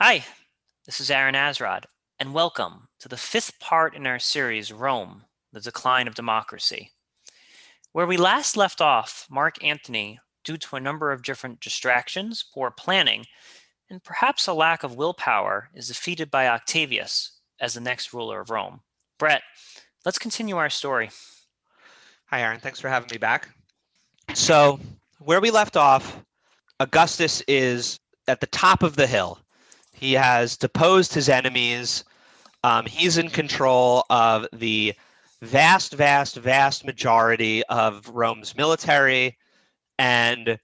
Hi, this is Aaron Azrod, and welcome to the fifth part in our series, Rome, the Decline of Democracy. Where we last left off, Mark Antony, due to a number of different distractions, poor planning, and perhaps a lack of willpower, is defeated by Octavius as the next ruler of Rome. Brett, let's continue our story. Hi, Aaron. Thanks for having me back. So, where we left off, Augustus is at the top of the hill. He has deposed his enemies. Um, he's in control of the vast, vast, vast majority of Rome's military, and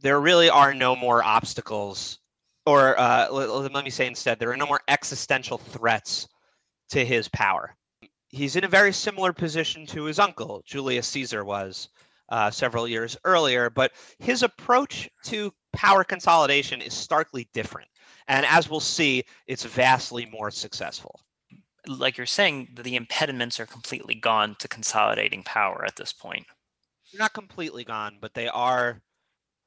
there really are no more obstacles, or uh, let, let me say instead, there are no more existential threats to his power. He's in a very similar position to his uncle, Julius Caesar, was uh, several years earlier, but his approach to power consolidation is starkly different. And as we'll see, it's vastly more successful. Like you're saying, the impediments are completely gone to consolidating power at this point. They're not completely gone, but they are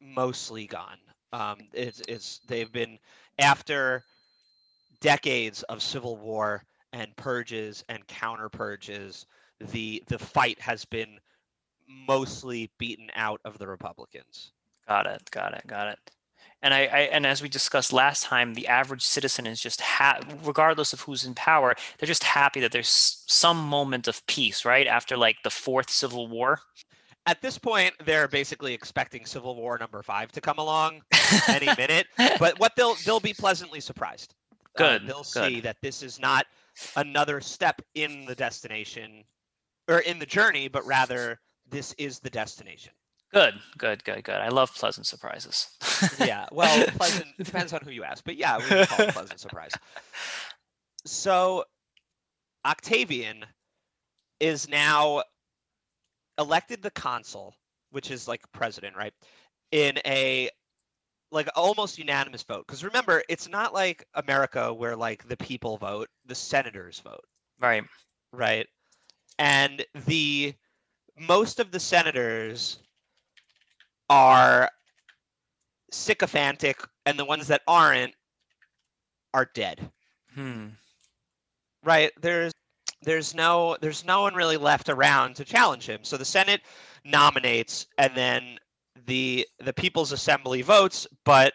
mostly gone. Um, it's, it's they've been after decades of civil war and purges and counter purges. The the fight has been mostly beaten out of the Republicans. Got it. Got it. Got it. And I, I, and as we discussed last time, the average citizen is just ha- regardless of who's in power, they're just happy that there's some moment of peace, right? After like the fourth civil war. At this point, they're basically expecting Civil War number five to come along any minute. But what they'll they'll be pleasantly surprised. Good. Uh, they'll good. see that this is not another step in the destination or in the journey, but rather this is the destination. Good, good, good, good. I love pleasant surprises. yeah, well, pleasant depends on who you ask, but yeah, we call it pleasant surprise. So, Octavian is now elected the consul, which is like president, right? In a like almost unanimous vote. Because remember, it's not like America where like the people vote, the senators vote. Right. Right. And the most of the senators are sycophantic, and the ones that aren't are dead. Hmm. Right? There's there's no there's no one really left around to challenge him. So the Senate nominates, and then the the People's Assembly votes, but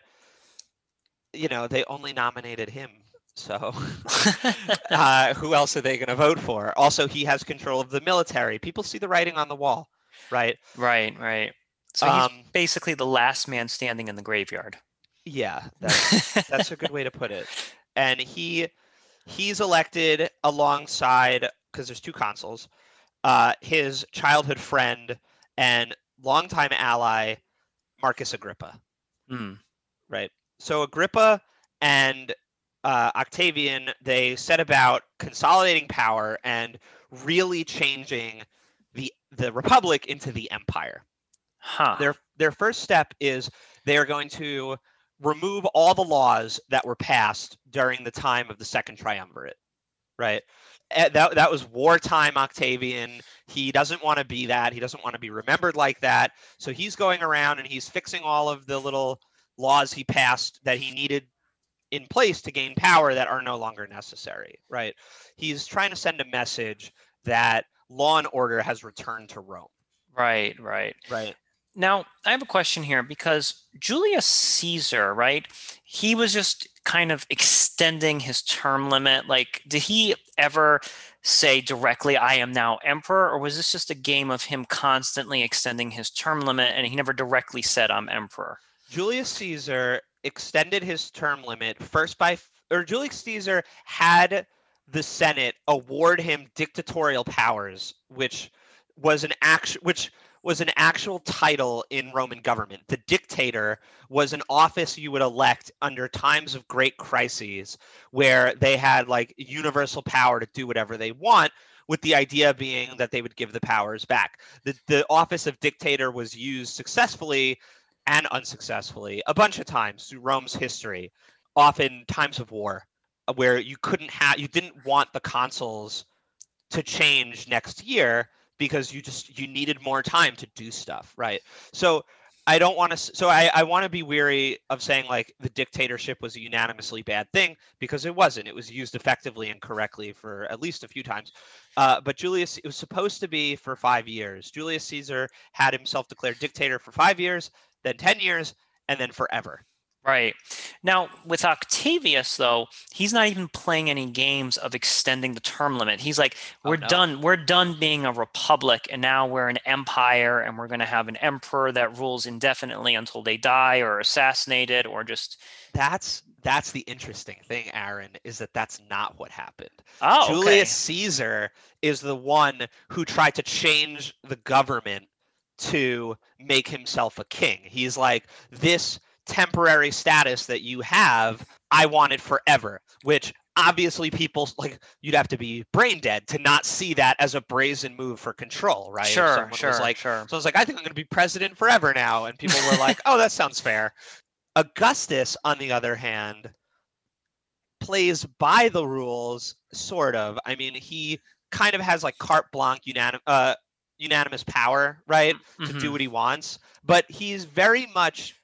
you know they only nominated him. So uh, who else are they going to vote for? Also, he has control of the military. People see the writing on the wall, right? right, right. So he's Um, basically the last man standing in the graveyard. Yeah, that's that's a good way to put it. And he he's elected alongside because there's two consuls, uh, his childhood friend and longtime ally Marcus Agrippa. Hmm. Right. So Agrippa and uh, Octavian they set about consolidating power and really changing the the republic into the empire. Huh. their their first step is they are going to remove all the laws that were passed during the time of the second triumvirate right Eh, that, that was wartime octavian he doesn't want to be that he doesn't want to be remembered like that so he's going around and he's fixing all of the little laws he passed that he needed in place to gain power that are no longer necessary right he's trying to send a message that law and order has returned to rome Right, right. right Now, I have a question here because Julius Caesar, right? He was just kind of extending his term limit. Like, did he ever say directly, I am now emperor? Or was this just a game of him constantly extending his term limit and he never directly said, I'm emperor? Julius Caesar extended his term limit first by, or Julius Caesar had the Senate award him dictatorial powers, which was an act, which was an actual title in Roman government. The dictator was an office you would elect under times of great crises, where they had like universal power to do whatever they want. With the idea being that they would give the powers back. The, the office of dictator was used successfully and unsuccessfully a bunch of times through Rome's history, often times of war, uh, where you couldn't have you didn't want the consuls to change next year because you just you needed more time to do stuff, right? So I don't want to. So I, I want to be weary of saying like the dictatorship was a unanimously bad thing because it wasn't. It was used effectively and correctly for at least a few times. Uh, but Julius, it was supposed to be for five years. Julius Caesar had himself declared dictator for five years, then ten years, and then forever. Right. Now, with Octavius, though, he's not even playing any games of extending the term limit. He's like, Oh, we're no. done. We're done being a republic, and now we're an empire, and we're going to have an emperor that rules indefinitely until they die or assassinated or just. That's that's the interesting thing, Aaron, is that that's not what happened. Oh, Julius Caesar is the one who tried to change the government to make himself a king. He's like, this temporary status that you have, I want it forever, which obviously people like you'd have to be brain dead to not see that as a brazen move for control, right? Sure, sure, was like, sure. so I was like, I think I'm going to be president forever now. And people were like, oh, that sounds fair. Augustus, on the other hand, plays by the rules, sort of. I mean, he kind of has like carte blanche unanim- uh, unanimous power, right? To do Mhm. what he wants. But he's very much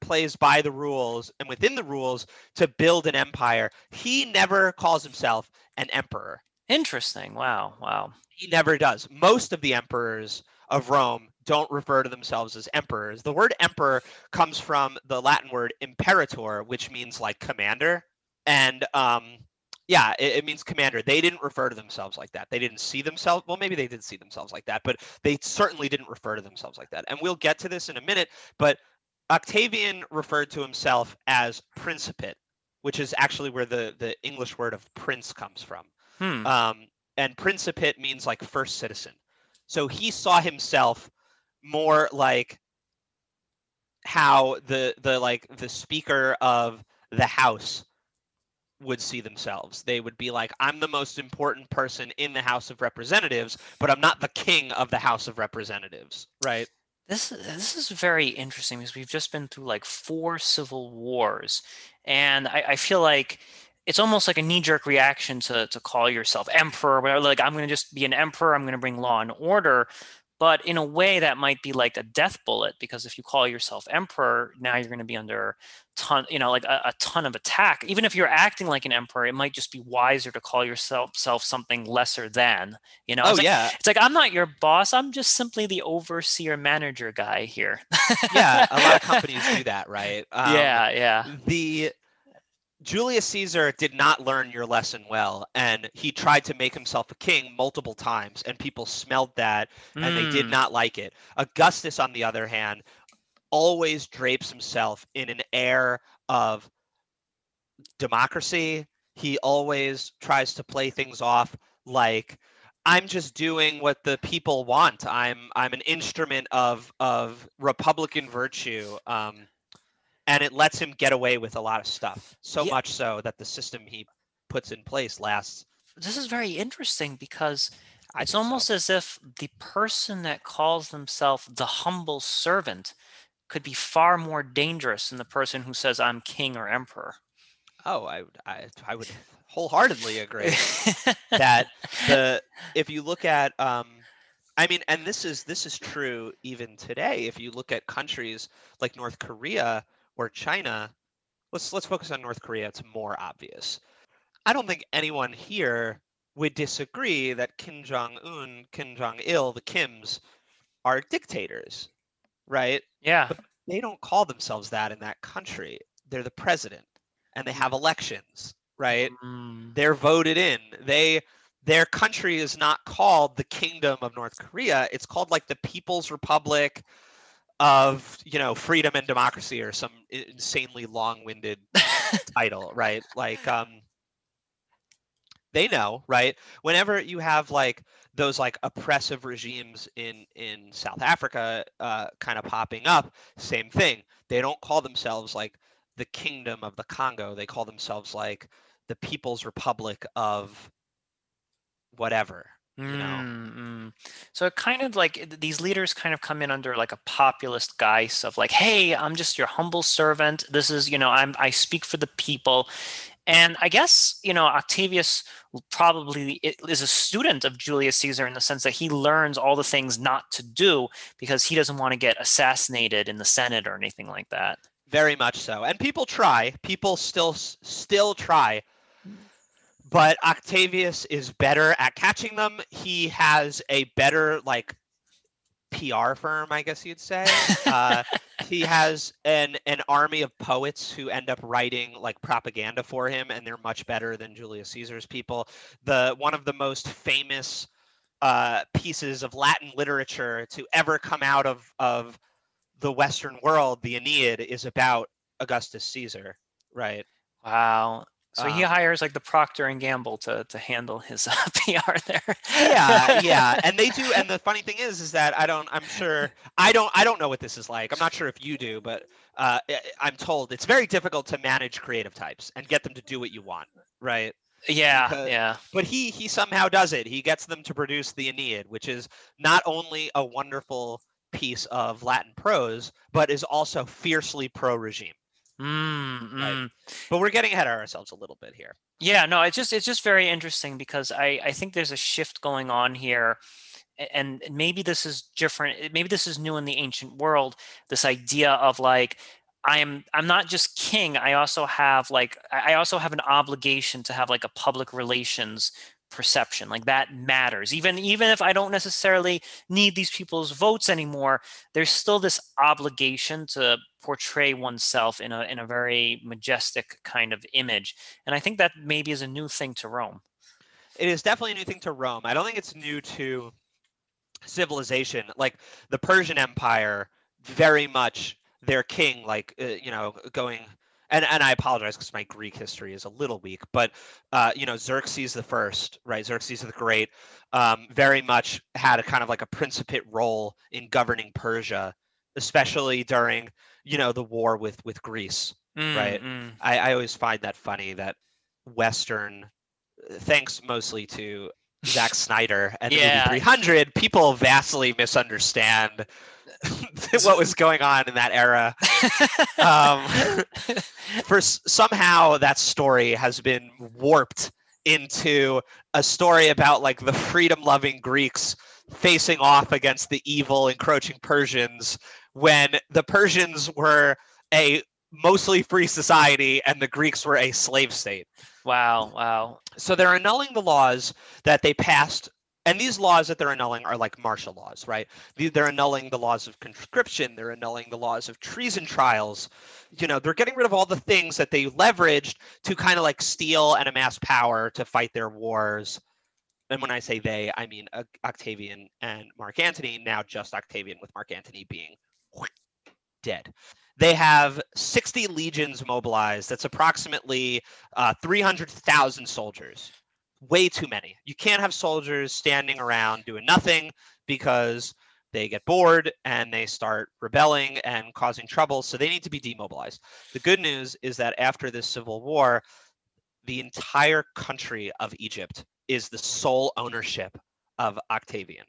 plays by the rules and within the rules to build an empire. He never calls himself an emperor. Interesting. Wow. Wow. He never does. Most of the emperors of Rome don't refer to themselves as emperors. The word emperor comes from the Latin word imperator, which means like commander. And um, yeah, it, it means commander. They didn't refer to themselves like that. They didn't see themselves. Well, maybe they did see themselves like that, but they certainly didn't refer to themselves like that. And we'll get to this in a minute. But Octavian referred to himself as principate, which is actually where the, the English word of prince comes from Hmm. um, and principate means like first citizen so he saw himself more like how the the like the speaker of the house would see themselves. They would be like i'm the most important person in the house of representatives but i'm not the king of the house of representatives. Right. This this is very interesting because we've just been through like four civil wars, and I, I feel like it's almost like a knee-jerk reaction to to call yourself emperor, where like I'm going to just be an emperor, I'm going to bring law and order, but in a way that might be like a death bullet because if you call yourself emperor, now you're going to be under ton, you know, like a, a ton of attack. Even if you're acting like an emperor, it might just be wiser to call yourself self something lesser than, you know. oh It's like- yeah it's like I'm not your boss. I'm just simply the overseer manager guy here. yeah a lot of companies do that right Um, yeah, yeah. the Julius Caesar did not learn your lesson well, and he tried to make himself a king multiple times, and people smelled that, and they did Mm, not like it. Augustus, on the other hand, always drapes himself in an air of democracy. He always tries to play things off like I'm just doing what the people want. I'm I'm an instrument of of republican virtue. Um, and it lets him get away with a lot of stuff. So Yeah. much so that the system he puts in place lasts. This is very interesting because it's think so. almost as if the person that calls themselves the humble servant could be far more dangerous than the person who says I'm king or emperor. Oh, I would I, I would wholeheartedly agree that the if you look at um I mean and this is this is true even today if you look at countries like North Korea or China let's let's focus on North Korea it's more obvious. I don't think anyone here would disagree that Kim Jong Un, Kim Jong Il, the Kims are dictators, right? yeah. they don't call themselves that in that country. They're the president and they have elections, right? Mm, They're voted in. They their country is not called the Kingdom of North Korea. It's called like the People's Republic of, you know, freedom and democracy or some insanely long-winded title, right? Like um they know, right? Whenever you have like those like oppressive regimes in in South Africa uh, kind of popping up, same thing. They don't call themselves like the Kingdom of the Congo. They call themselves like the People's Republic of whatever. Know. Mm, mm. So it kind of like these leaders kind of come in under like a populist guise of like, hey, I'm just your humble servant. This is, you know, I'm I speak for the people. And I guess, you know, Octavius probably is a student of Julius Caesar in the sense that he learns all the things not to do because he doesn't want to get assassinated in the Senate or anything like that. Very much so. And people try. People still still try. But Octavius is better at catching them. He has a better like PR firm, I guess you'd say. Uh, he has an an army of poets who end up writing like propaganda for him, and they're much better than Julius Caesar's people. The one of the most famous uh, pieces of Latin literature to ever come out of of the Western world, the Aeneid, is about Augustus Caesar, right? Wow. So he um, hires like the Procter and Gamble to to handle his uh, PR there. yeah, yeah, and they do. And the funny thing is, is that I don't. I'm sure I don't. I don't know what this is like. I'm not sure if you do, but uh, I'm told it's very difficult to manage creative types and get them to do what you want, right? Yeah, because, yeah. But he he somehow does it. He gets them to produce the Aeneid, which is not only a wonderful piece of Latin prose, but is also fiercely pro-regime. Mm, right? Mm. But we're getting ahead of ourselves a little bit here. Yeah, no, it's just it's just very interesting because I I think there's a shift going on here and maybe this is different maybe this is new in the ancient world this idea of like i am i'm not just king i also have like i also have an obligation to have like a public relations perception like that matters. Even even if i don't necessarily need these people's votes anymore there's still this obligation to portray oneself in a in a very majestic kind of image. And i think that maybe is a new thing to rome. It is definitely a new thing to rome. I don't think it's new to civilization. Like the persian empire very much their king like uh, you know going and and I apologize because my Greek history is a little weak, but uh, you know Xerxes the First, right? Xerxes the Great, um, very much had a kind of like a principate role in governing Persia, especially during you know the war with with Greece, mm, right? Mm. I, I always find that funny that Western, thanks mostly to Zack Snyder and yeah. the movie 300, people vastly misunderstand what was going on in that era. um, for somehow that story has been warped into a story about like the freedom-loving Greeks facing off against the evil encroaching Persians when the Persians were a mostly free society and the Greeks were a slave state. Wow, wow. So they're annulling the laws that they passed and these laws that they're annulling are like martial laws, right? They're annulling the laws of conscription. They're annulling the laws of treason trials. You know, they're getting rid of all the things that they leveraged to kind of like steal and amass power to fight their wars. And when I say they, I mean Octavian and Mark Antony, now just Octavian with Mark Antony being dead. They have 60 legions mobilized. That's approximately uh, 300,000 soldiers way too many. You can't have soldiers standing around doing nothing because they get bored and they start rebelling and causing trouble. So they need to be demobilized. The good news is that after this civil war, the entire country of Egypt is the sole ownership of Octavian.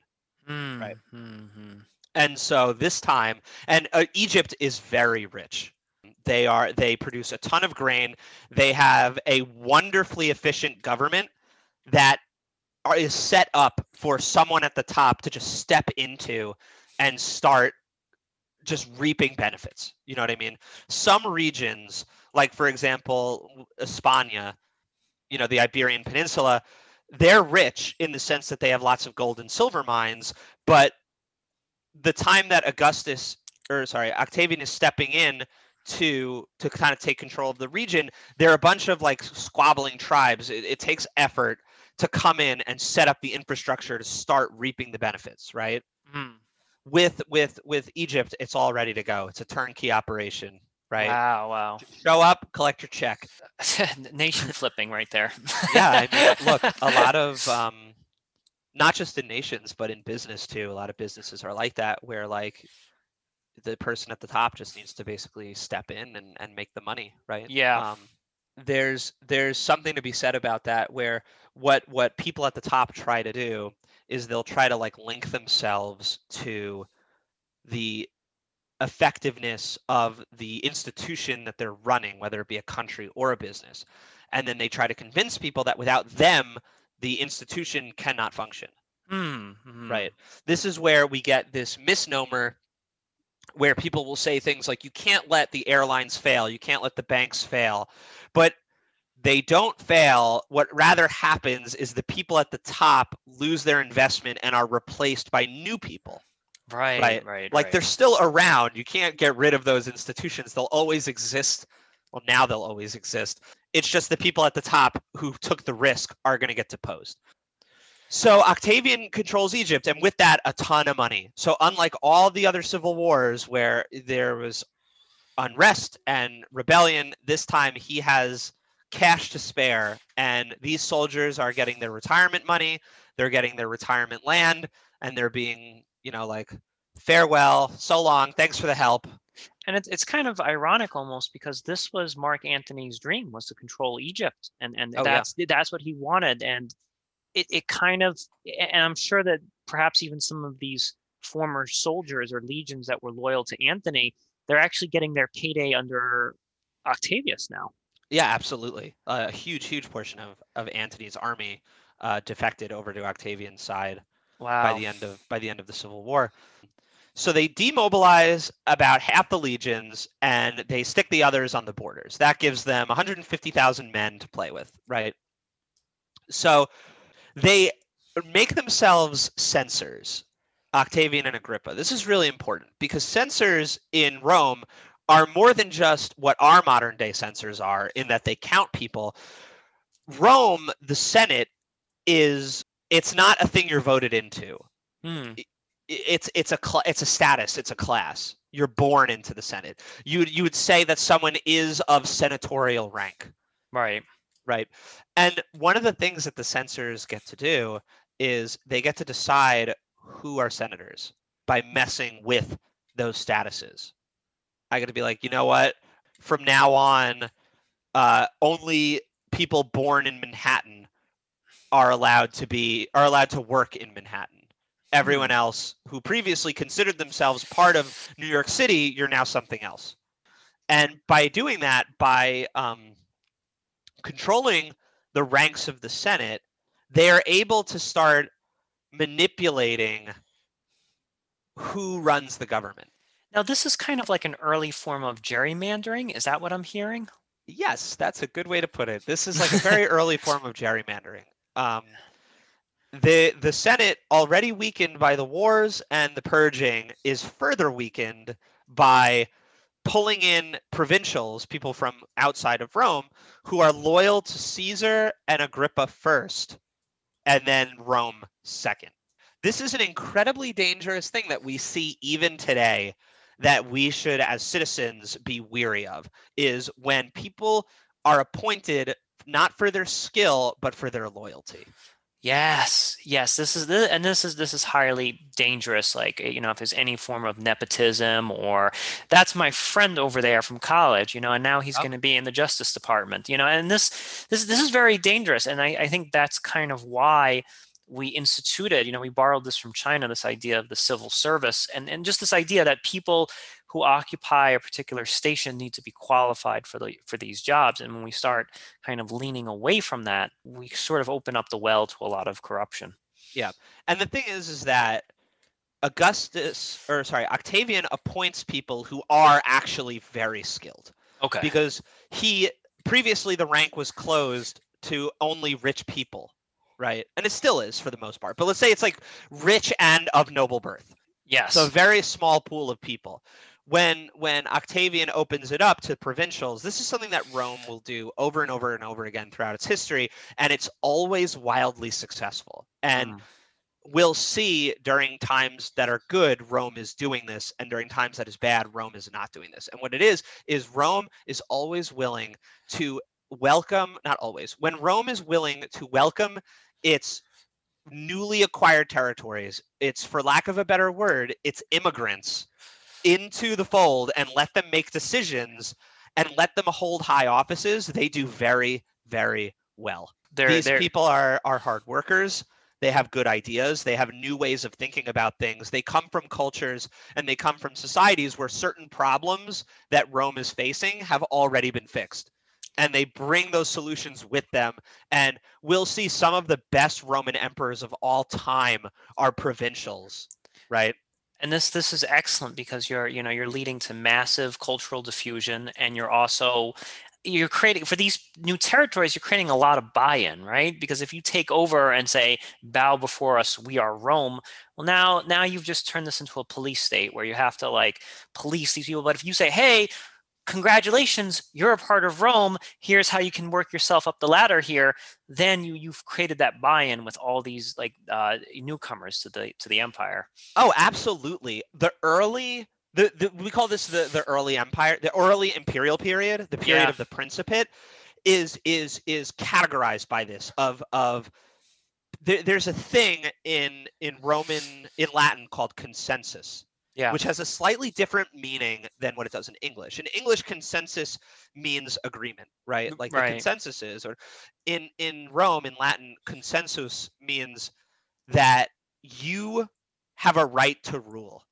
Mm, right. Mm-hmm. And so this time, and uh, Egypt is very rich. They are they produce a ton of grain. They have a wonderfully efficient government that are, is set up for someone at the top to just step into and start just reaping benefits. You know what I mean? Some regions, like for example, España, you know, the Iberian Peninsula, they're rich in the sense that they have lots of gold and silver mines, but the time that Augustus or sorry, Octavian is stepping in to to kind of take control of the region, there are a bunch of like squabbling tribes. It, it takes effort to come in and set up the infrastructure to start reaping the benefits, right? Mm. With with with Egypt, it's all ready to go. It's a turnkey operation, right? Wow, wow. Show up, collect your check. Nation flipping right there. yeah, I mean, look, a lot of um, not just in nations, but in business too. A lot of businesses are like that, where like the person at the top just needs to basically step in and, and make the money, right? Yeah. Um, there's there's something to be said about that where what what people at the top try to do is they'll try to like link themselves to the effectiveness of the institution that they're running whether it be a country or a business. And then they try to convince people that without them the institution cannot function. Mm, mhm. right? This is where we get this misnomer where people will say things like you can't let the airlines fail. You can't let the banks fail but they don't fail. What rather happens is the people at the top lose their investment and are replaced by new people. Right, Right. right, like right. they're still around. You can't get rid of those institutions. They'll always exist. Well now they'll always exist. It's just the people at the top who took the risk are going to get deposed. So octavian controls egypt and with that a ton of money. So unlike all the other civil wars where there was unrest and rebellion this time he has cash to spare. And these soldiers are getting their retirement money they're getting their retirement land and they're being you know like farewell so long thanks for the help. And it's it's kind of ironic almost because this was Mark Antony's dream was to control Egypt, and and Oh, yeah. that's that's what he wanted, and it it kind of, and I'm sure that perhaps even some of these former soldiers or legions that were loyal to Antony, they're actually getting their payday under Octavius now. yeah absolutely a huge huge portion of of antony's army uh, defected over to octavian's side Wow. by the end of by the end of the civil war so they demobilize about half the legions and they stick the others on the borders that gives them 150000 men to play with right so they make themselves censors octavian and agrippa. This is really important because censors in rome are more than just what our modern day censors are in that they count people. Rome the senate is it's not a thing you're voted into. Hmm. it's it's a cl- it's a status it's a class. You're born into the senate. You would- you would say that someone is of senatorial rank. Right. right. And one of the things that the censors get to do is they get to decide who are senators by messing with those statuses. I got to be like you know what? From now on uh, only people born in manhattan are allowed to be are allowed to work in manhattan. Everyone else who previously considered themselves part of new york city you're now something else. And by doing that by um, controlling the ranks of the Senate, they are able to start manipulating who runs the government. Now this is kind of like an early form of gerrymandering. Is that what I'm hearing? Yes, that's a good way to put it. This is like a very early form of gerrymandering. Um, the the Senate, already weakened by the wars and the purging, is further weakened by pulling in provincials, people from outside of Rome, who are loyal to Caesar and Agrippa first, and then Rome second. This is an incredibly dangerous thing that we see even today that we should as citizens be weary of is when people are appointed not for their skill but for their loyalty. Yes, yes. This is the and this is this is highly dangerous. Like eh, you know, if there's any form of nepotism or that's my friend over there from college, you know, and now he's going to be in the Justice Department, you know, and this this this is very dangerous. And I, I think that's kind of why we instituted, you know, we borrowed this from China, this idea of the civil service, and and just this idea that people who occupy a particular station need to be qualified for the for these jobs. And when we start kind of leaning away from that, we sort of open up the well to a lot of corruption. Yeah and the thing is is that Augustus or sorry, Octavian appoints people who are actually very skilled Okay. because he previously the rank was closed to only rich people, right? And it still is for the most part. But let's say it's like rich and of noble birth. yes. So a very small pool of people. When when Octavian opens it up to provincials, this is something that Rome will do over and over and over again throughout its history, and it's always wildly successful. And Mm. we'll see during times that are good, Rome is doing this, and during times that is bad, Rome is not doing this. And what it is is Rome is always willing to welcome, not always, when Rome is willing to welcome its newly acquired territories, it's for lack of a better word, it's immigrants into the fold and let them make decisions and let them hold high offices, they do very, very well. they're, These they're, people are are hard workers. They have good ideas. They have new ways of thinking about things. They come from cultures and they come from societies where certain problems that Rome is facing have already been fixed. and they bring those solutions with them and we'll see some of the best roman emperors of all time are provincials right and this this is excellent because you're you know you're leading to massive cultural diffusion and you're also you're creating for these new territories you're creating a lot of buy-in right? Because if you take over and say bow before us we are rome well now now you've just turned this into a police state where you have to like police these people. But if you say hey congratulations you're a part of rome here's how you can work yourself up the ladder here then you you've created that buy-in with all these like uh, newcomers to the to the empire. Oh absolutely. The early the, the we call this the the early empire the early imperial period the period Yeah. of the principate is is is categorized by this of of there, there's a thing in in roman in latin called consensus yeah which has a slightly different meaning than what it does in English. In English, consensus means agreement, right? Like the Right. consensus is, or in in Rome, in Latin, consensus means that you have a right to rule.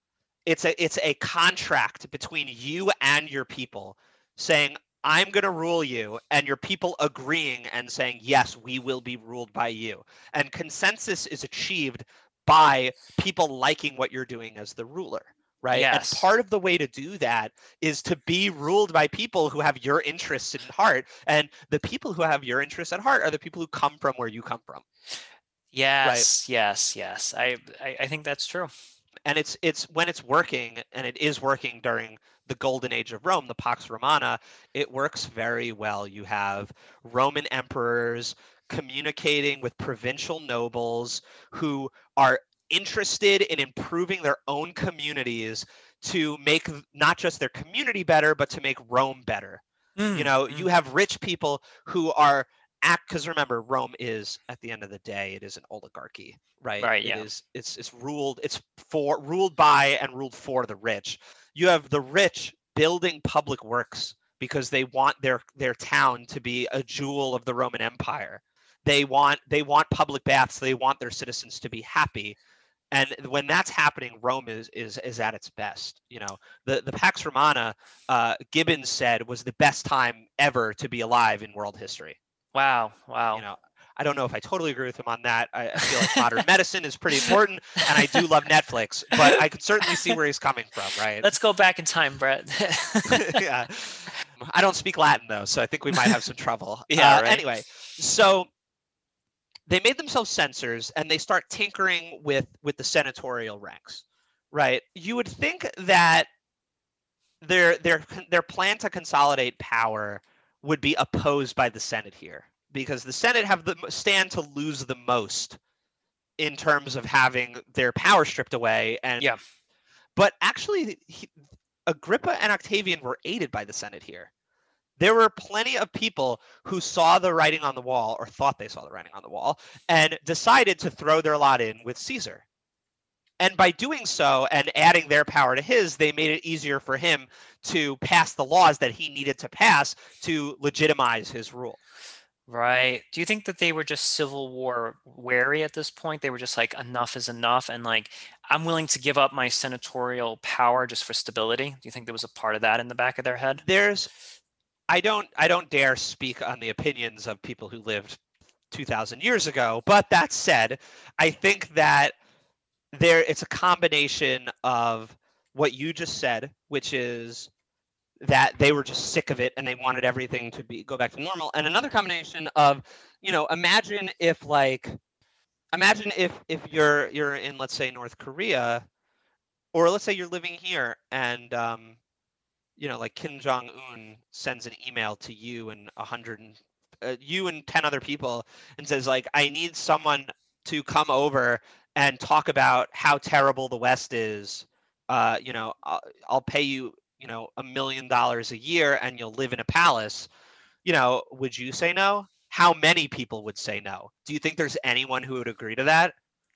It's a it's a contract between you and your people, saying I'm going to rule you, and your people agreeing and saying yes, we will be ruled by you. And consensus is achieved by people liking what you're doing as the ruler right? Yes. and part of the way to do that is to be ruled by people who have your interests at heart and the people who have your interests at heart are the people who come from where you come from. Yes yes yes. I, I i think that's true. And it's it's when it's working and it is working during the golden age of Rome, the Pax Romana, it works very well. You have Roman emperors communicating with provincial nobles who are interested in improving their own communities to make not just their community better, but to make Rome better. you Mm, know mm. you have rich people who are act because remember rome is at the end of the day it is an oligarchy right Right, It yeah. is it's it's ruled it's for ruled by and ruled for the rich you have the rich building public works because they want their their town to be a jewel of the roman empire they want they want public baths they want their citizens to be happy and when that's happening rome is is is at its best you know the the pax romana uh, Gibbons said was the best time ever to be alive in world history. wow wow You know, I don't know if I totally agree with him on that. I, I feel like modern medicine is pretty important, and I do love Netflix, but I could certainly see where he's coming from, right? let's go back in time brett yeah. I don't speak Latin though, so I think we might have some trouble. Yeah, Uh, right. Anyway, so they made themselves censors, and they start tinkering with with the senatorial ranks. Right? You would think that their their their plan to consolidate power would be opposed by the Senate here, because the Senate have the stand to lose the most in terms of having their power stripped away and Yeah. but actually he, Agrippa and Octavian were aided by the Senate here. There were plenty of people who saw the writing on the wall or thought they saw the writing on the wall and decided to throw their lot in with Caesar. And by doing so and adding their power to his, they made it easier for him to pass the laws that he needed to pass to legitimize his rule. Right. Do you think that they were just Civil War wary at this point? They were just like, enough is enough. And like, I'm willing to give up my senatorial power just for stability. Do you think there was a part of that in the back of their head? There's I don't I don't dare speak on the opinions of people who lived 2000 years ago, but that said, I think that there it's a combination of what you just said, which is that they were just sick of it and they wanted everything to be go back to normal and another combination of you know imagine if like imagine if if you're you're in let's say north korea or let's say you're living here and um you know like kim jong-un sends an email to you and a hundred and uh, you and 10 other people and says like i need someone to come over and talk about how terrible the west is. Uh you know i'll, I'll pay you you know a million dollars a year and you'll live in a palace. You know would you say no? How many people would say no? Do you think there's anyone who would agree to that?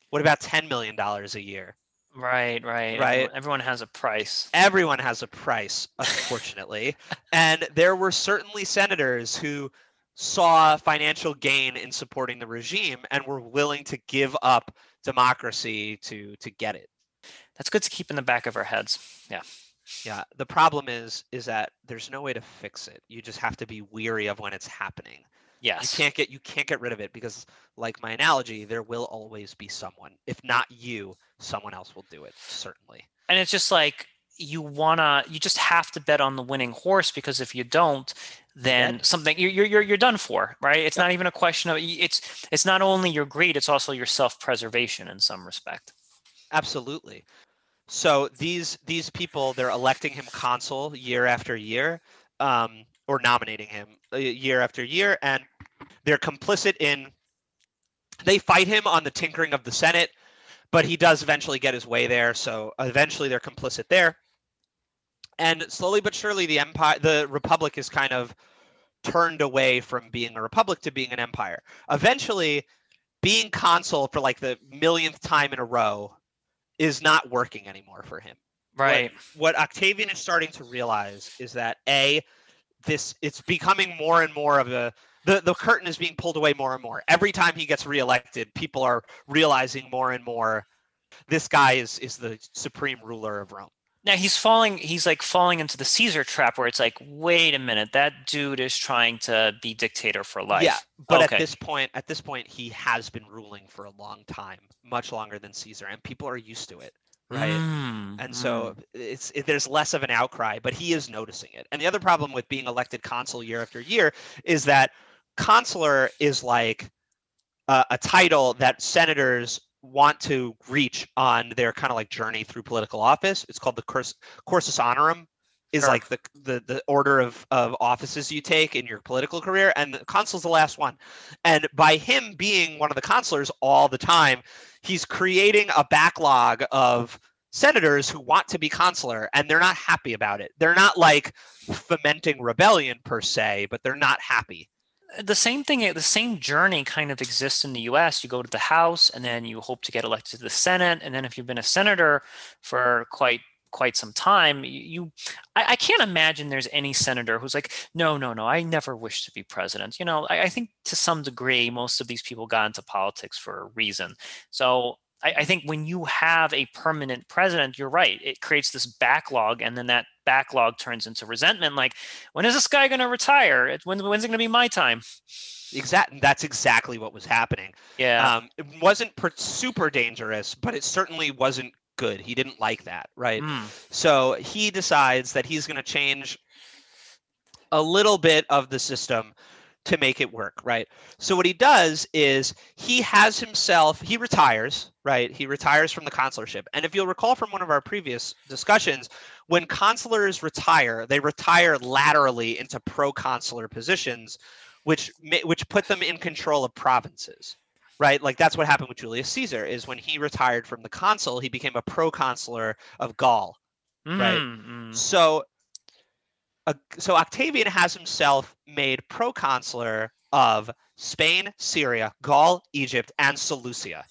What about 10 million dollars a year Right, right. Right. Everyone, everyone has a price. everyone has a price unfortunately and there were certainly senators who saw financial gain in supporting the regime and were willing to give up democracy to to get it That's good to keep in the back of our heads. Yeah. Yeah. The problem is is that there's no way to fix it. You just have to be weary of when it's happening. Yes. You can't get you can't get rid of it because like my analogy, there will always be someone. If not you, someone else will do it, certainly. and it's just like you wanna you just have to bet on the winning horse because if you don't then dead. something you're you're you're you're done for right it's Yep. not even a question of it's it's not only your greed it's also your self-preservation in some respect Absolutely. So these these people, they're electing him consul year after year, um, or nominating him uh, year after year, and they're complicit in. They fight him on the tinkering of the Senate, but he does eventually get his way there. So eventually, they're complicit there, and slowly but surely, the empire, the republic, is kind of turned away from being a republic to being an empire. Eventually, being consul for like the millionth time in a row is not working anymore for him. right What Octavian is starting to realize is that a this it's becoming more and more of a the, the curtain is being pulled away more and more. Every time he gets reelected, people are realizing more and more this guy is is the supreme ruler of Rome. now he's falling he's like falling into the caesar trap where it's like wait a minute that dude is trying to be dictator for life Yeah, but Okay. at this point, at this point, he has been ruling for a long time, much longer than Caesar, and people are used to it, right? Mm, and mm. so it's it, there's less of an outcry but he is noticing it and the other problem with being elected consul year after year is that consular is like uh, a title that senators want to reach on their kind of like journey through political office it's called the Curs- cursus honorum is Sure. like the, the the order of of offices you take in your political career and the consul's the last one and by him being one of the consulars all the time he's creating a backlog of senators who want to be consular and they're not happy about it. They're not like fomenting rebellion per se, but they're not happy. The same thing the same journey kind of exists in the US you go to the house and then you hope to get elected to the senate and then if you've been a senator for quite quite some time you, I, I can't imagine there's any senator who's like no no no i never wish to be president. You know I, I think to some degree most of these people got into politics for a reason. So I, I think when you have a permanent president you're right it creates this backlog and then that backlog turns into resentment like when is this guy going to retire when, when's it going to be my time Exact. That's exactly what was happening. yeah Um, it wasn't per- super dangerous, but it certainly wasn't good. He didn't like that, right? Mm. So he decides that he's going to change a little bit of the system to make it work, right? So what he does is he has himself, he retires, right? He retires from the consularship. And if you'll recall from one of our previous discussions, when consulars retire, they retire laterally into proconsular positions, which which put them in control of provinces. Right, like that's what happened with Julius Caesar. Is when he retired from the consul, he became a proconsular of Gaul, Right. Mm, mm. so, so Octavian has himself made proconsular of Spain, Syria, Gaul, Egypt, and Seleucia,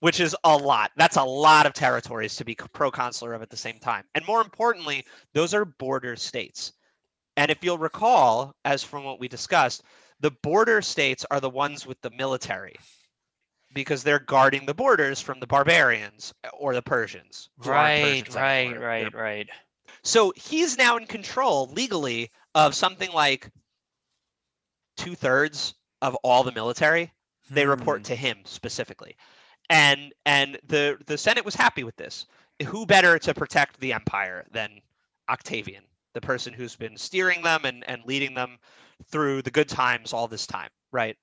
which is a lot. That's a lot of territories to be proconsular of at the same time. And more importantly, those are border states. And if you'll recall, as from what we discussed, the border states are the ones with the military because they're guarding the borders from the barbarians or the Persians. Right, Persians right, anymore. They're right, right. So he's now in control legally of something like two thirds of all the military. They report Hmm. to him specifically, and and the the Senate was happy with this. Who better to protect the empire than Octavian, the person who's been steering them and and leading them through the good times all this time, right?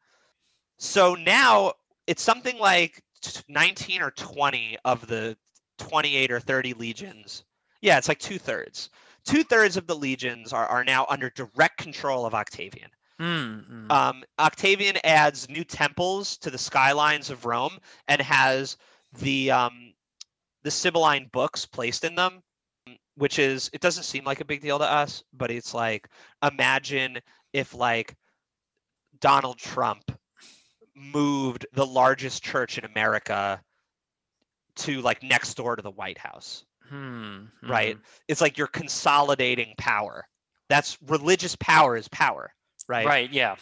So now it's something like 19 or 20 of the 28 or 30 legions yeah, it's like two thirds. Two thirds of the legions are, are now under direct control of Octavian. Mm, mm. Um, Octavian adds new temples to the skylines of Rome and has the um, the Sibylline books placed in them, which is it doesn't seem like a big deal to us, but it's like imagine if like Donald Trump moved the largest church in America to like next door to the White House Hmm, right? mhm. It's like you're consolidating power. That's religious power is power, right? Right, yeah.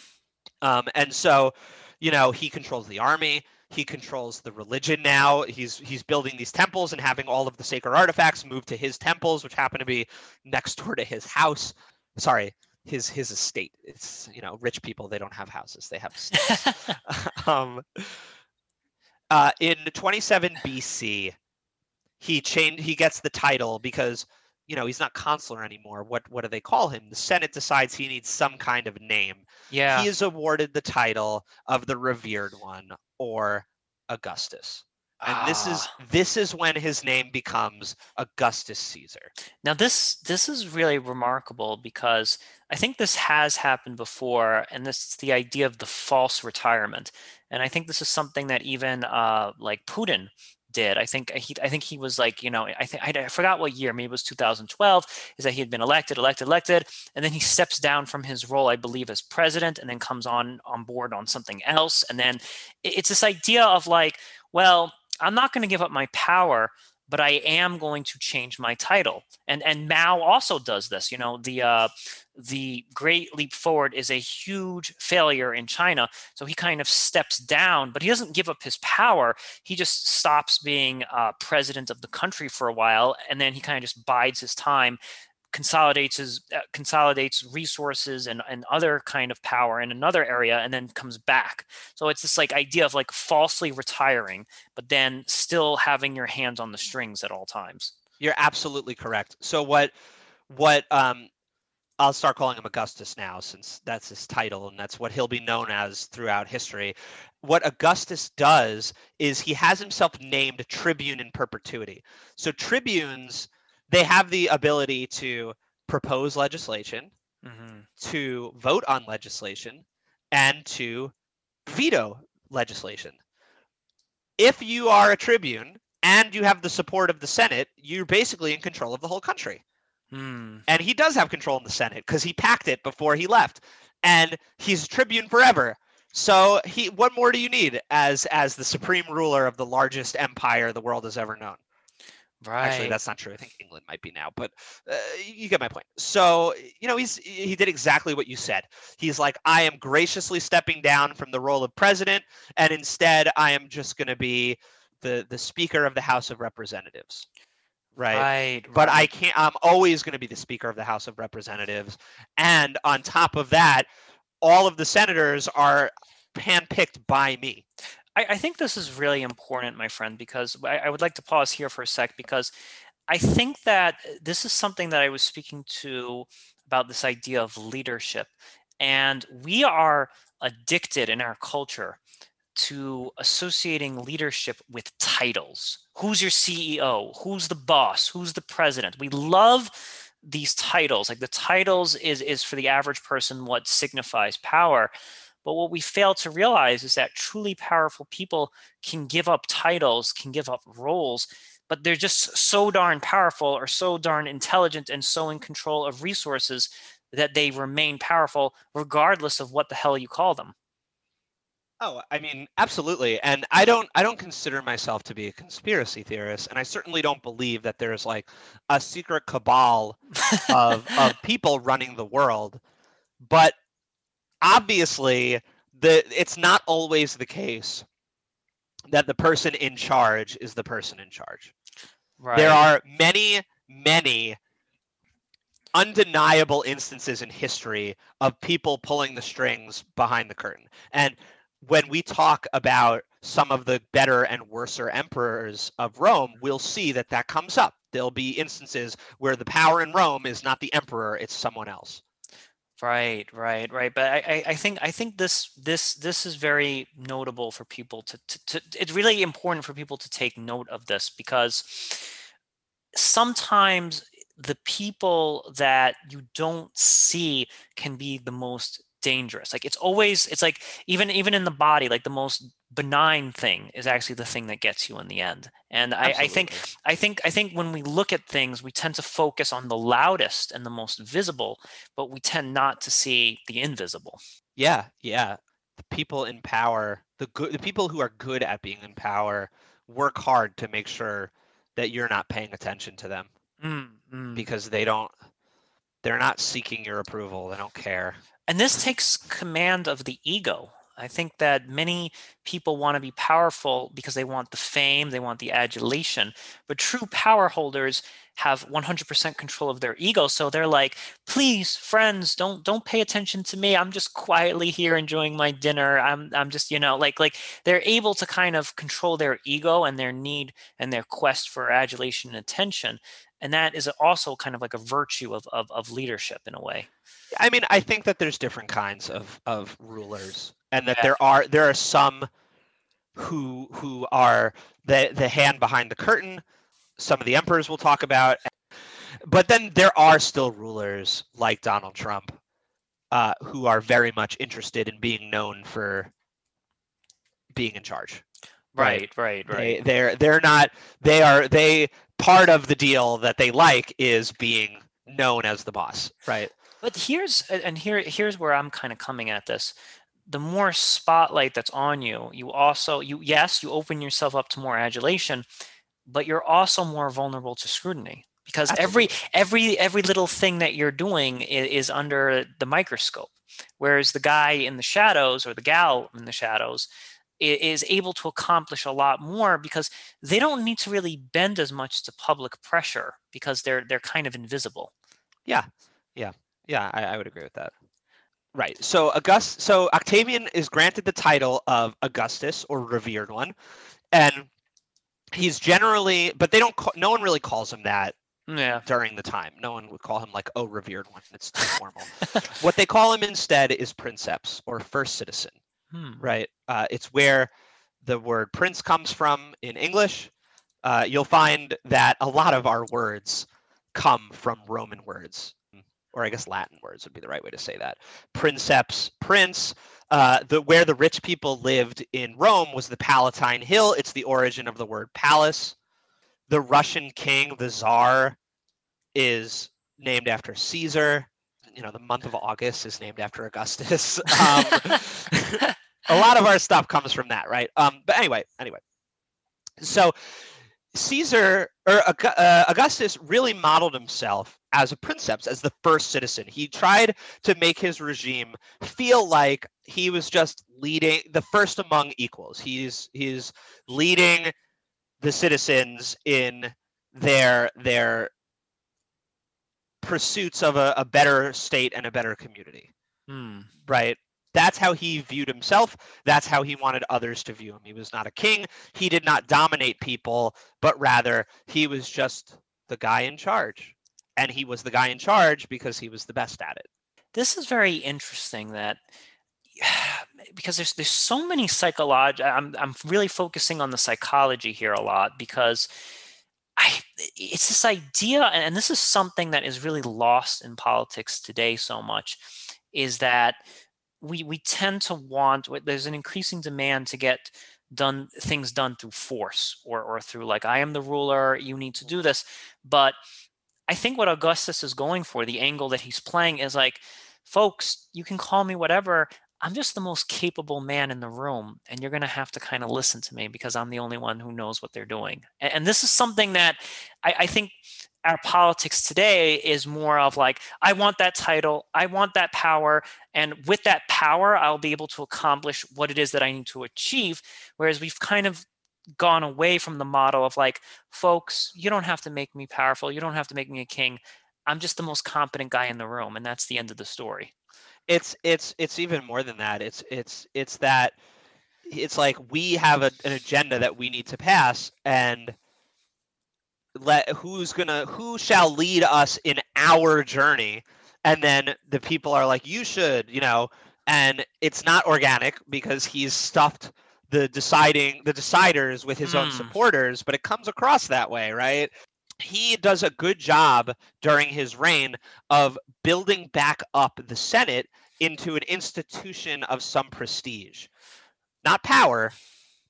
Um, and so, you know, he controls the army. He controls the religion now. He's he's building these temples and having all of the sacred artifacts moved to his temples, which happen to be next door to his house. Sorry, his his estate. It's you know rich people they don't have houses they have um, uh, in 27 BC, he changed. He gets the title because you know he's not consular anymore. What what do they call him? The Senate decides he needs some kind of name. Yeah. He is awarded the title of the revered one or Augustus. And this is Ah. this is when his name becomes Augustus Caesar. Now this this is really remarkable because I think this has happened before, and this is the idea of the false retirement. And I think this is something that even uh, like Putin did. I think uh, he I think he was like you know I think I, I forgot what year maybe it was 2012 is that he had been elected elected elected and then he steps down from his role I believe as president and then comes on on board on something else and then it's this idea of like well I'm not going to give up my power but I am going to change my title. And and Mao also does this. You know, the uh, the Great Leap Forward is a huge failure in China, so he kind of steps down, but he doesn't give up his power. He just stops being uh, president of the country for a while, and then he kind of just bides his time. Consolidates his uh, consolidates resources and, and other kind of power in another area, and then comes back. So it's this like idea of like falsely retiring, but then still having your hands on the strings at all times. You're absolutely correct. So what what um I'll start calling him Augustus now since that's his title and that's what he'll be known as throughout history. What Augustus does is he has himself named tribune in perpetuity. So tribunes they have the ability to propose legislation, hmm to vote on legislation, and to veto legislation. If you are a tribune and you have the support of the Senate, you're basically in control of the whole country. Hmm. And he does have control in the Senate because he packed it before he left. And he's a tribune forever. So he what more do you need as as the supreme ruler of the largest empire the world has ever known? Right. Actually, that's not true. I think England might be now, but uh, you get my point. So, you know, he's he did exactly what you said. He's like, I am graciously stepping down from the role of president, and instead, I am just going to be the the Speaker of the House of Representatives, right? right. But I can't. I'm always going to be the Speaker of the House of Representatives, and on top of that, all of the senators are handpicked by me. I, I think this is really important, my friend, because I, I would like to pause here for a sec because I think that uh, this is something that I was speaking to about this idea of leadership. And we are addicted in our culture to associating leadership with titles. Who's your CEO? Who's the boss? Who's the president? We love these titles. Like the titles is is for the average person what signifies power. But what we fail to realize is that truly powerful people can give up titles, can give up roles, but they're just so darn powerful or so darn intelligent and so in control of resources that they remain powerful regardless of what the hell you call them. Oh, I mean, absolutely. And I don't I don't consider myself to be a conspiracy theorist, and I certainly don't believe that there's like a secret cabal of of people running the world. But obviously, the it's not always the case that the person in charge is the person in charge. right. There are many, many undeniable instances in history of people pulling the strings behind the curtain. And when we talk about some of the better and worser emperors of Rome, we'll see that that comes up. There'll be instances where the power in Rome is not the emperor, it's someone else. Right, right, right. But I, I, think I think this this this is very notable for people to, to, to it's really important for people to take note of this because sometimes the people that you don't see can be the most dangerous. Like it's always it's like even even in the body, like the most benign thing is actually the thing that gets you in the end. And I, I think I think I think when we look at things, we tend to focus on the loudest and the most visible, but we tend not to see the invisible. Yeah, yeah. The people in power, the good the people who are good at being in power work hard to make sure that you're not paying attention to them Mm, mm. because they don't they're not seeking your approval. They don't care. And this takes command of the ego. I think that many people want to be powerful because they want the fame, they want the adulation. But true power holders have 100% control of their ego. So they're like, please, friends, don't don't pay attention to me. I'm just quietly here enjoying my dinner. I'm I'm just, you know, like like they're able to kind of control their ego and their need and their quest for adulation and attention. And that is also kind of like a virtue of, of, of leadership in a way. I mean, I think that there's different kinds of of rulers, and that yeah. there are there are some who who are the the hand behind the curtain. Some of the emperors we'll talk about, but then there are still rulers like Donald Trump, uh, who are very much interested in being known for being in charge. Right, right, right. right. They, they're they're not. They are they. Part of the deal that they like is being known as the boss, right? But here's and here here's where I'm kind of coming at this. The more spotlight that's on you, you also you yes, you open yourself up to more adulation, but you're also more vulnerable to scrutiny because Absolutely. every every every little thing that you're doing is, is under the microscope. Whereas the guy in the shadows or the gal in the shadows is able to accomplish a lot more because they don't need to really bend as much to public pressure because they're they're kind of invisible. Yeah, yeah. Yeah, I, I would agree with that. Right. So August so Octavian is granted the title of Augustus or revered one. And he's generally but they don't call, no one really calls him that yeah. during the time. No one would call him like oh revered one. It's too formal. what they call him instead is princeps or first citizen. Hmm. Right. Uh, it's where the word prince comes from in English. Uh, you'll find that a lot of our words come from Roman words or I guess Latin words would be the right way to say that. Princeps, prince. Uh, the where the rich people lived in Rome was the Palatine Hill. It's the origin of the word palace. The Russian king, the Tsar, is named after Caesar. You know, the month of August is named after Augustus. Um, a lot of our stuff comes from that, right? Um, but anyway, anyway. So Caesar or uh, Augustus really modeled himself as a princeps, as the first citizen. He tried to make his regime feel like he was just leading the first among equals. He's he's leading the citizens in their their pursuits of a, a better state and a better community. Hmm. Right that's how he viewed himself. That's how he wanted others to view him. He was not a king. He did not dominate people, but rather he was just the guy in charge. And he was the guy in charge because he was the best at it. This is very interesting that because there's there's so many psychology I'm I'm really focusing on the psychology here a lot because I it's this idea and this is something that is really lost in politics today so much is that we we tend to want there's an increasing demand to get done things done through force or or through like I am the ruler, you need to mm-hmm. do this. But I think what Augustus is going for, the angle that he's playing is like, folks, you can call me whatever. I'm just the most capable man in the room, and you're going to have to kind of listen to me because I'm the only one who knows what they're doing. And, and this is something that I, I think our politics today is more of like i want that title i want that power and with that power i'll be able to accomplish what it is that i need to achieve. Whereas we've kind of gone away from the model of like folks you don't have to make me powerful you don't have to make me a king. I'm just the most competent guy in the room and that's the end of the story. It's it's it's even more than that. It's it's it's that it's like we have a, an agenda that we need to pass and let who's gonna who shall lead us in our journey and then the people are like you should you know and it's not organic because he's stuffed the deciding the deciders with his mm. own hmm. supporters but it comes across that way right he does a good job during his reign of building back up the senate into an institution of some prestige not power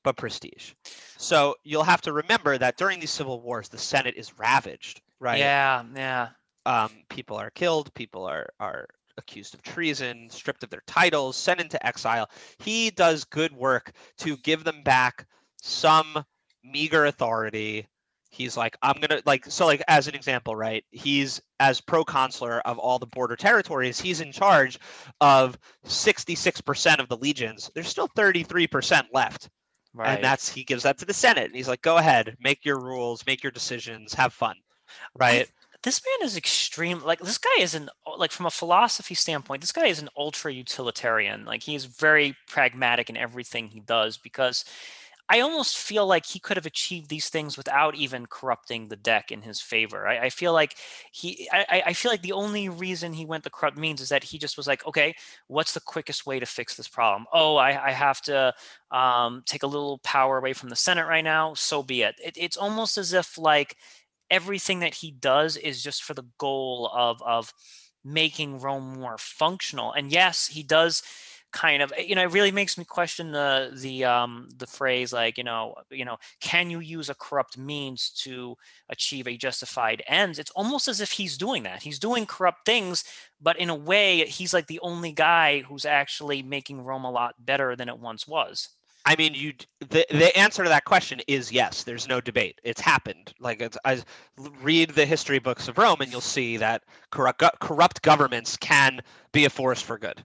but prestige. So you'll have to remember that during these civil wars, the Senate is ravaged, right? Yeah, yeah. Um, people are killed. People are are accused of treason, stripped of their titles, sent into exile. He does good work to give them back some meager authority He's like, I'm gonna like so like as an example, right? He's as proconsular of all the border territories, he's in charge of 66% of the legions. There's still 33% left. Right. And that's he gives that to the Senate. And he's like, go ahead, make your rules, make your decisions, have fun. Right. this man is extreme like this guy is an like from a philosophy standpoint this guy is an ultra utilitarian like he's very pragmatic in everything he does because I almost feel like he could have achieved these things without even corrupting the deck in his favor. I, I feel like he, I, I, feel like the only reason he went the corrupt means is that he just was like, okay, what's the quickest way to fix this problem? Oh, I, I have to um, take a little power away from the Senate right now. So be it. it. It's almost as if like everything that he does is just for the goal of of making Rome more functional. And yes, he does kind of you know it really makes me question the the um the phrase like you know you know can you use a corrupt means to achieve a justified ends it's almost as if he's doing that he's doing corrupt things but in a way he's like the only guy who's actually making rome a lot better than it once was I mean, you the the answer to that question is yes. There's no debate. It's happened. Like it's, I read the history books of Rome, and you'll see that corrupt corrupt governments can be a force for good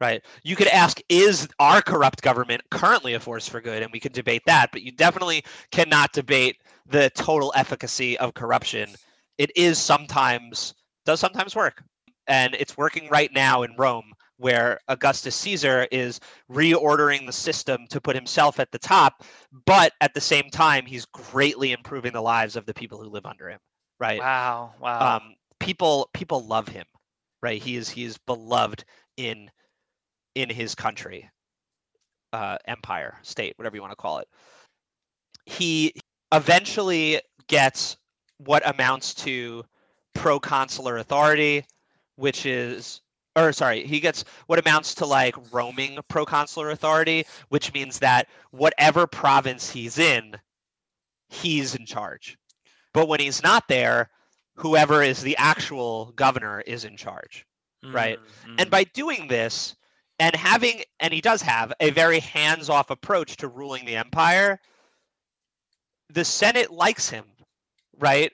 right? You could ask, is our corrupt government currently a force for good? And we could debate that, but you definitely cannot debate the total efficacy of corruption. It is sometimes, does sometimes work. And it's working right now in Rome, where Augustus Caesar is reordering the system to put himself at the top, but at the same time, he's greatly improving the lives of the people who live under him, right? Wow, wow. Um, people people love him, right? He is he is beloved in in his country, uh, empire, state, whatever you want to call it. He eventually gets what amounts to proconsular authority, which is or sorry, he gets what amounts to like roaming proconsular authority, which means that whatever province he's in, he's in charge. But when he's not there, whoever is the actual governor is in charge, mm-hmm. right? And mm-hmm. by doing this, and having and he does have a very hands-off approach to ruling the empire. The senate likes him right?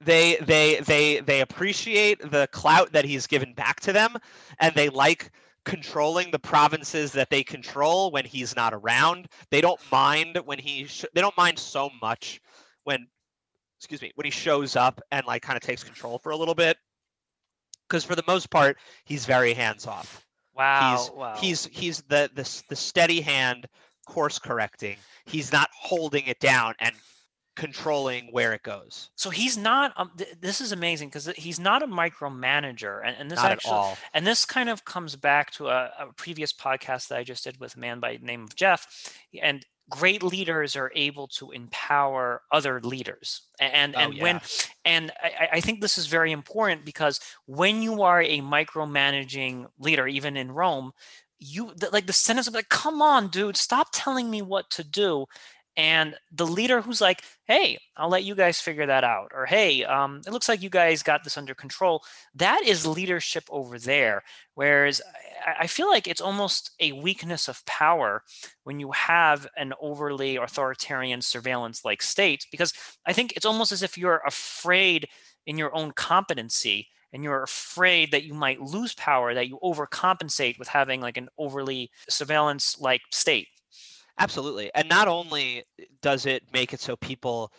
They they they they appreciate the clout that he's given back to them and they like controlling the provinces that they control when he's not around. They don't mind when he sh- they don't mind so much when excuse me when he shows up and like kind of takes control for a little bit. Because for the most part he's very hands off Wow. He's wow. he's he's the the the steady hand course correcting. He's not holding it down and controlling where it goes. So he's not. Um, th- this is amazing because he's not a micromanager, and, and this not actually, at all. and this kind of comes back to a, a, previous podcast that I just did with a man by the name of Jeff, and great leaders are able to empower other leaders and oh, and yeah. when and I, I, think this is very important because when you are a micromanaging leader even in rome you like the sentence of like come on dude stop telling me what to do and the leader who's like hey i'll let you guys figure that out or hey um, it looks like you guys got this under control. That is leadership over there whereas I, feel like it's almost a weakness of power when you have an overly authoritarian surveillance like state because i think it's almost as if you're afraid in your own competency and you're afraid that you might lose power that you overcompensate with having like an overly surveillance like state Absolutely. And not only eh, does it make it so people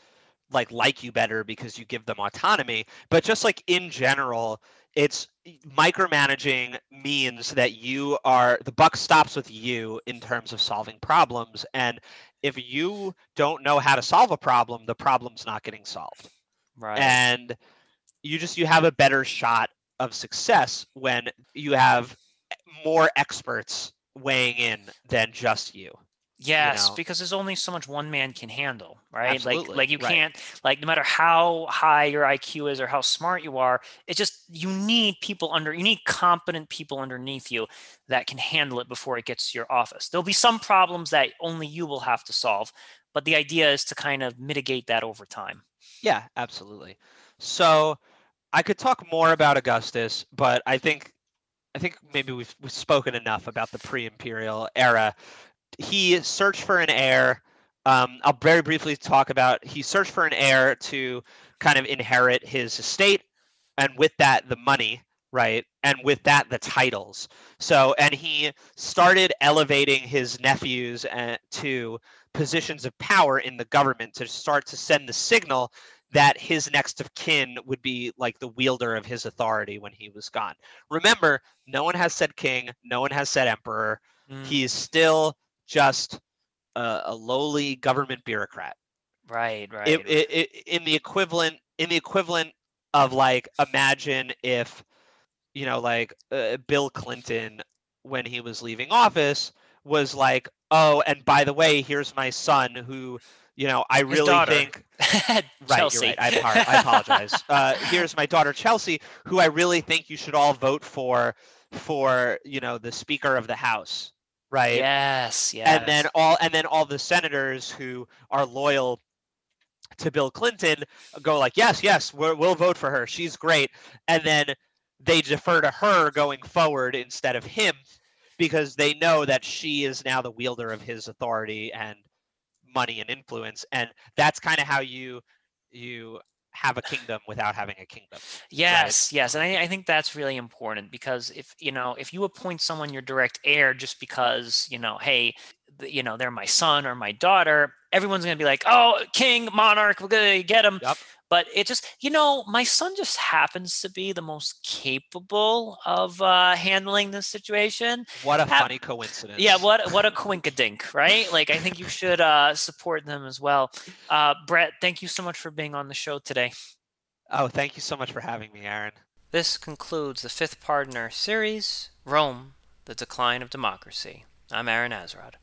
like like you better because you give them autonomy, but just like in general, it's eh, micromanaging means that you are the buck stops with you in terms of solving problems and if you don't know how to solve a problem, the problem's not getting solved. Right. And you just you have a better shot of success when you have eh, more experts weighing in than just you. Yes, you know? because there's only so much one man can handle, right? Absolutely. Like like you right. can't like no matter how high your IQ is or how smart you are, it's just you need people under you need competent people underneath you that can handle it before it gets to your office. There'll be some problems that only you will have to solve, but the idea is to kind of mitigate that over time. Yeah, absolutely. So I could talk more about Augustus, but I think I think maybe we've, we've spoken enough about the pre-imperial era he searched for an heir. Um, I'll very briefly talk about he searched for an heir to kind of inherit his estate, and with that, the money, right? And with that, the titles. So, and he started elevating his nephews uh, to positions of power in the government to start to send the signal that his next of kin would be like the wielder of his authority when he was gone. Remember, no one has said king, no one has said emperor. Mm. He is still just a, a, lowly government bureaucrat. Right, right. It, it, it, in the equivalent, in the equivalent of like, imagine if, you know, like uh, Bill Clinton when he was leaving office was like, oh, and by the way, here's my son who you know, I really think. right, Chelsea. you're right. I, I apologize. uh, here's my daughter Chelsea, who I really think you should all vote for, for you know the Speaker of the House, right? Yes, yes. And then all, and then all the senators who are loyal to Bill Clinton go like, yes, yes, we will vote for her. She's great, and then they defer to her going forward instead of him because they know that she is now the wielder of his authority and money and influence and that's kind of how you you have a kingdom without having a kingdom yes right? yes and I, I, think that's really important because if you know if you appoint someone your direct heir just because you know hey you know they're my son or my daughter everyone's going to be like oh king monarch we're going to get him yep but it just you know my son just happens to be the most capable of uh, handling this situation. What a funny coincidence. yeah what what a coinkadink right? Like i think you should uh, support them as well. Uh, brett thank you so much for being on the show today. Oh thank you so much for having me aaron. This concludes the fifth part in our series rome the decline of democracy. I'm aaron azrod